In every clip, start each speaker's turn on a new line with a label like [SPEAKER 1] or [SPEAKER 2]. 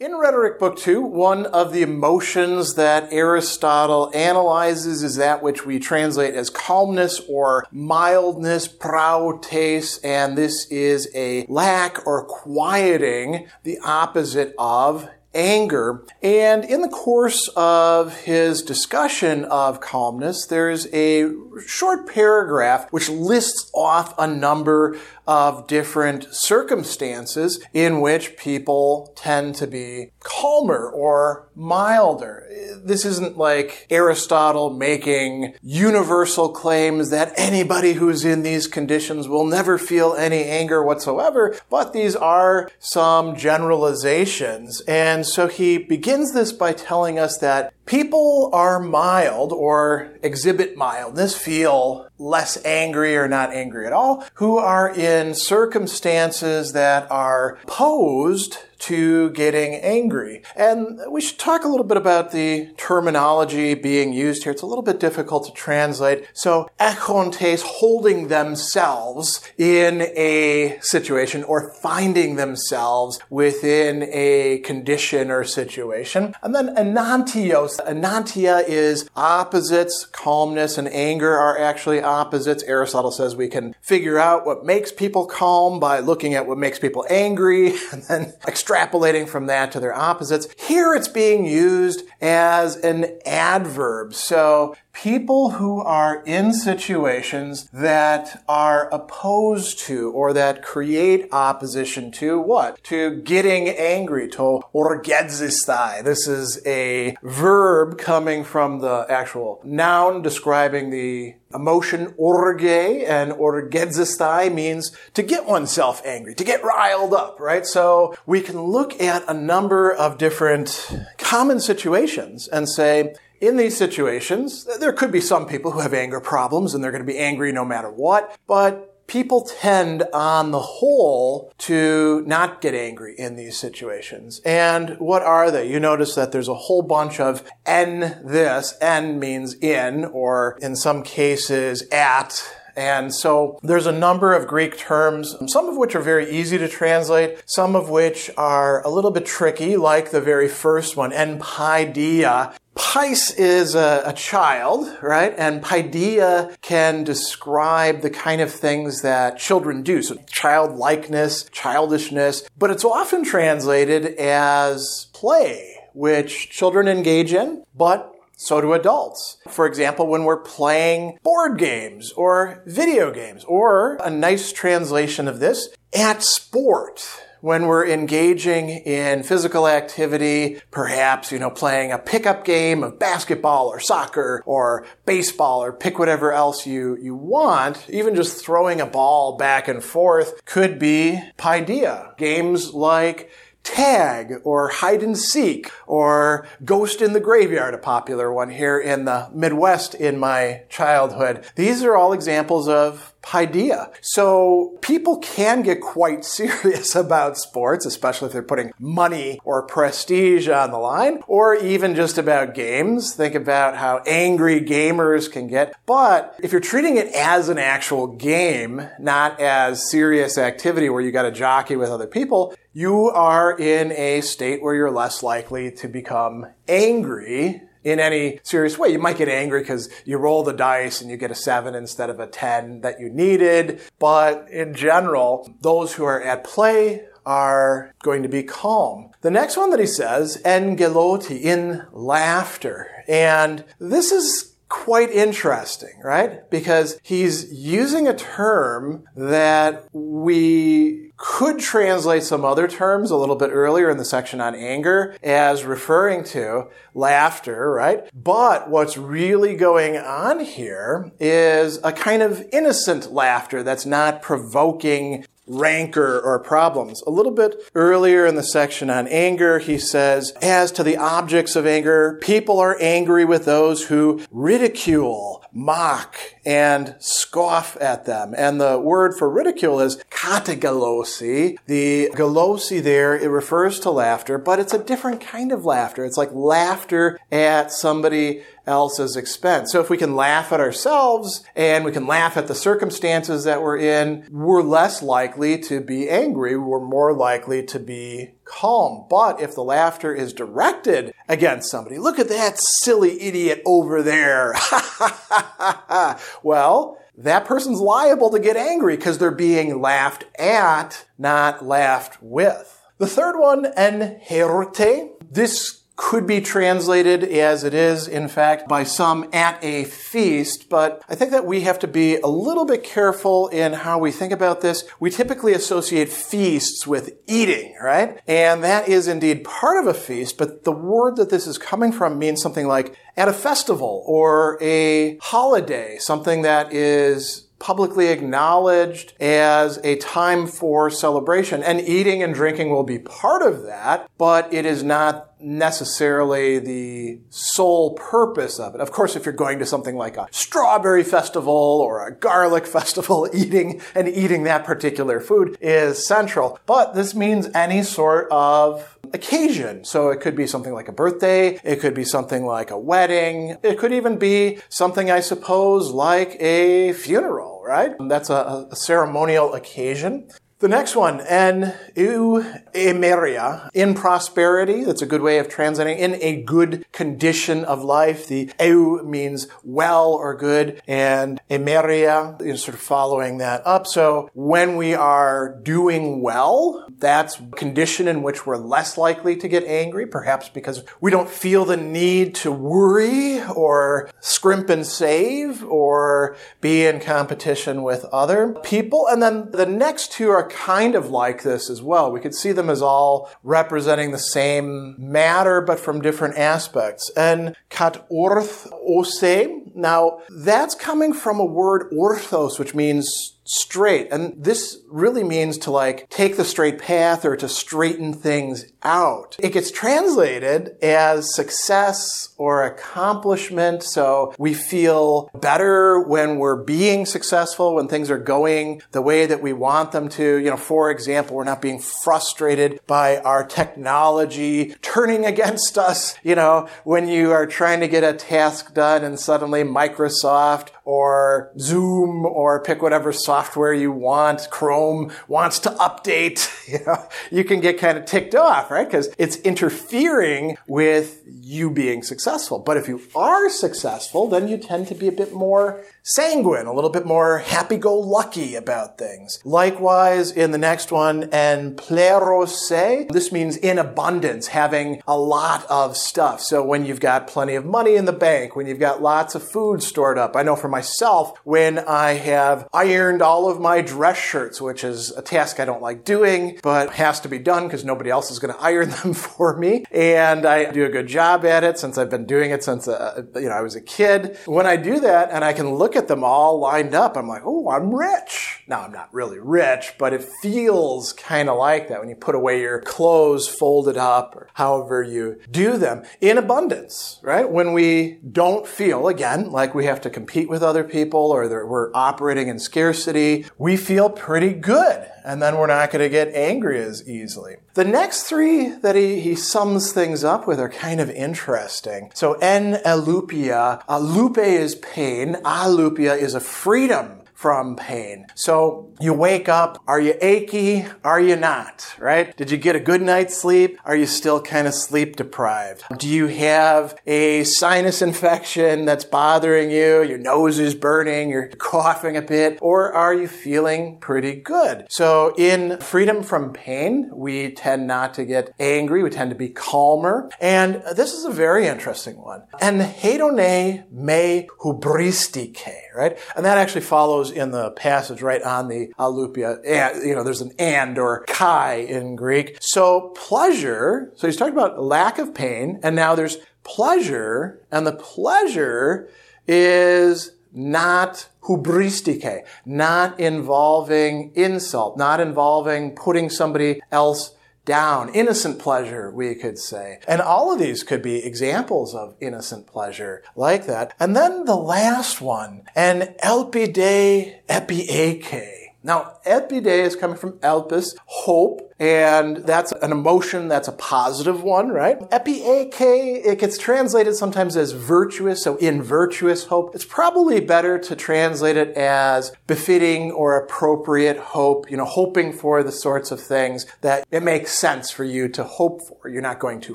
[SPEAKER 1] In Rhetoric Book 2, one of the emotions that Aristotle analyzes is that which we translate as calmness or mildness, prautes, and this is a lack or quieting, the opposite of anger. And in the course of his discussion of calmness, there's a short paragraph which lists off a number of different circumstances in which people tend to be calmer or milder. This isn't like Aristotle making universal claims that anybody who's in these conditions will never feel any anger whatsoever, but these are some generalizations. And so he begins this by telling us that people are mild or exhibit mildness, feel less angry or not angry at all, who are in circumstances that are posed to getting angry. And we should talk a little bit about the terminology being used here. It's a little bit difficult to translate. So, echontes, holding themselves in a situation or finding themselves within a condition or situation. And then enantios. Enantia is opposites. Calmness and anger are actually opposites. Aristotle says we can figure out what makes people calm by looking at what makes people angry and then extrapolating from that to their opposites. Here it's being used as an adverb. So people who are in situations that are opposed to or that create opposition to what? To getting angry, to orgedzistai. This is a verb coming from the actual noun describing the emotion orge and orgedzistai means to get oneself angry, to get riled up, right? So we can look at a number of different common situations and say, in these situations, there could be some people who have anger problems and they're going to be angry no matter what, but people tend on the whole to not get angry in these situations. And what are they? You notice that there's a whole bunch of N this. N means in, or in some cases at, and so there's a number of Greek terms, some of which are very easy to translate, some of which are a little bit tricky, like the very first one, enpaidia. Pais is a, a, child, right? And paideia can describe the kind of things that children do. So childlikeness, childishness, but it's often translated as play, which children engage in, but so do adults. For example, when we're playing board games or video games, or a nice translation of this, at sport when we're engaging in physical activity, perhaps, you know, playing a pickup game of basketball or soccer or baseball or pick whatever else you, you want, even just throwing a ball back and forth could be paideia. Games like tag or hide and seek or ghost in the graveyard, a popular one here in the Midwest in my childhood. These are all examples of paideia. So people can get quite serious about sports, especially if they're putting money or prestige on the line, or even just about games. Think about how angry gamers can get. But if you're treating it as an actual game, not as serious activity where you got to jockey with other people, you are in a state where you're less likely to become angry in any serious way. You might get angry because you roll the dice and you get a seven instead of a 10 that you needed. But in general, those who are at play are going to be calm. The next one that he says, engeloti, in laughter. And this is quite interesting, right? Because he's using a term that we could translate some other terms a little bit earlier in the section on anger as referring to laughter, right? But what's really going on here is a kind of innocent laughter that's not provoking rancor or problems. A little bit earlier in the section on anger, he says, as to the objects of anger, people are angry with those who ridicule, mock, and scoff at them. And the word for ridicule is kategalosi. The galosi there, it refers to laughter, but it's a different kind of laughter. It's like laughter at somebody else's expense. So if we can laugh at ourselves and we can laugh at the circumstances that we're in, we're less likely to be angry. We're more likely to be calm. But if the laughter is directed against somebody, look at that silly idiot over there. well, that person's liable to get angry because they're being laughed at, not laughed with. The third one, enherte. This could be translated as it is, in fact, by some at a feast, but I think that we have to be a little bit careful in how we think about this. We typically associate feasts with eating, right? And that is indeed part of a feast, but the word that this is coming from means something like at a festival or a holiday, something that is publicly acknowledged as a time for celebration. And eating and drinking will be part of that, but it is not necessarily the sole purpose of it. Of course, if you're going to something like a strawberry festival or a garlic festival, eating and eating that particular food is central. But this means any sort of occasion. So it could be something like a birthday. It could be something like a wedding. It could even be something, I suppose, like a funeral, right? That's a, a ceremonial occasion. The next one, en euemeria, in prosperity. That's a good way of translating. In a good condition of life. The eu means well or good, and emeria is sort of following that up. So when we are doing well, that's condition in which we're less likely to get angry, perhaps because we don't feel the need to worry or scrimp and save or be in competition with other people. And then the next two are kind of like this as well. We could see them as all representing the same matter, but from different aspects. And kat orth ose, now that's coming from a word orthos, which means straight. And this really means to like take the straight path or to straighten things out. It gets translated as success or accomplishment. So we feel better when we're being successful, when things are going the way that we want them to. You know, for example, we're not being frustrated by our technology turning against us. You know, when you are trying to get a task done and suddenly Microsoft or Zoom or pick whatever software you want, Chrome wants to update, you know, you can get kind of ticked off, right? Because it's interfering with you being successful. But if you are successful, then you tend to be a bit more sanguine, a little bit more happy-go-lucky about things. Likewise, in the next one, en plerose, this means in abundance, having a lot of stuff. So when you've got plenty of money in the bank, when you've got lots of food stored up. I know for myself, when I have ironed all of my dress shirts, which is a task I don't like doing, but has to be done because nobody else is going to iron them for me. And I do a good job at it since I've been doing it since, uh, you know, I was a kid. When I do that and I can look at them all lined up, I'm like, oh, I'm rich. Now, I'm not really rich, but it feels kind of like that when you put away your clothes folded up or however you do them in abundance, right? When we don't feel, again, like we have to compete with other people or that we're operating in scarcity, we feel pretty good. And then we're not going to get angry as easily. The next three that he, he sums things up with are kind of interesting. So, en elupia, uh, is pain, alupia is a freedom from pain. So you wake up, are you achy? Are you not? Right? Did you get a good night's sleep? Are you still kind of sleep deprived? Do you have a sinus infection that's bothering you? Your nose is burning, you're coughing a bit, or are you feeling pretty good? So in freedom from pain, we tend not to get angry, we tend to be calmer. And this is a very interesting one. And hedone me hubristike, right? And that actually follows in the passage right on the alupia. And, you know, there's an and or kai in Greek. So pleasure, so he's talking about lack of pain, and now there's pleasure, and the pleasure is not hubristike, not involving insult, not involving putting somebody else down. Innocent pleasure, we could say. And all of these could be examples of innocent pleasure like that. And then the last one, an elpide epiake. Now, epide is coming from elpis, hope, and that's an emotion that's a positive one, right? Epiake, it gets translated sometimes as virtuous, so in virtuous hope. It's probably better to translate it as befitting or appropriate hope, you know, hoping for the sorts of things that it makes sense for you to hope for. You're not going too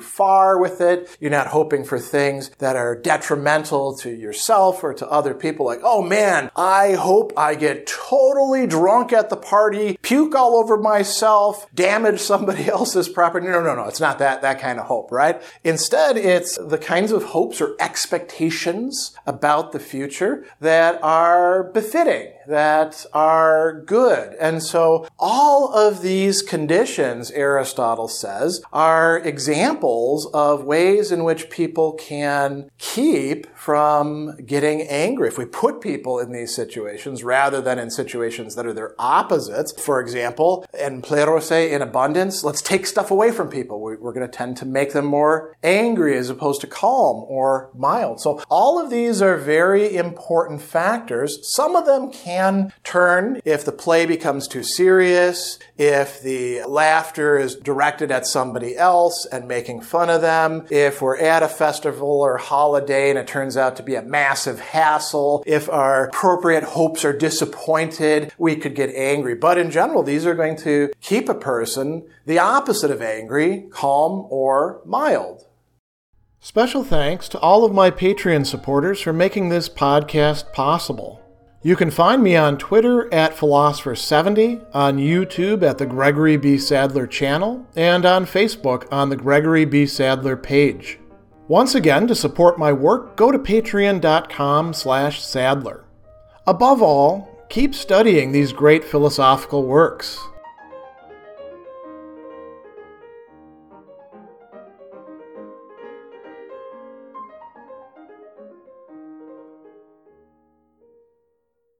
[SPEAKER 1] far with it. You're not hoping for things that are detrimental to yourself or to other people like, oh man, I hope I get totally drunk at the party, puke all over myself, damage somebody else's property. No, no, no. It's not that, that kind of hope, right? Instead, it's the kinds of hopes or expectations about the future that are befitting that are good. And so all of these conditions, Aristotle says, are examples of ways in which people can keep from getting angry. If we put people in these situations rather than in situations that are their opposites, for example, in plerose, in abundance, let's take stuff away from people. We're going to tend to make them more angry as opposed to calm or mild. So all of these are very important factors. Some of them can turn if the play becomes too serious, if the laughter is directed at somebody else and making fun of them, if we're at a festival or holiday and it turns out to be a massive hassle, if our appropriate hopes are disappointed, we could get angry. But in general, these are going to keep a person the opposite of angry, calm, or mild. Special thanks to all of my Patreon supporters for making this podcast possible. You can find me on Twitter at Philosopher70, on YouTube at the Gregory B. Sadler channel, and on Facebook on the Gregory B. Sadler page. Once again, to support my work, go to patreon.com slash sadler. Above all, keep studying these great philosophical works.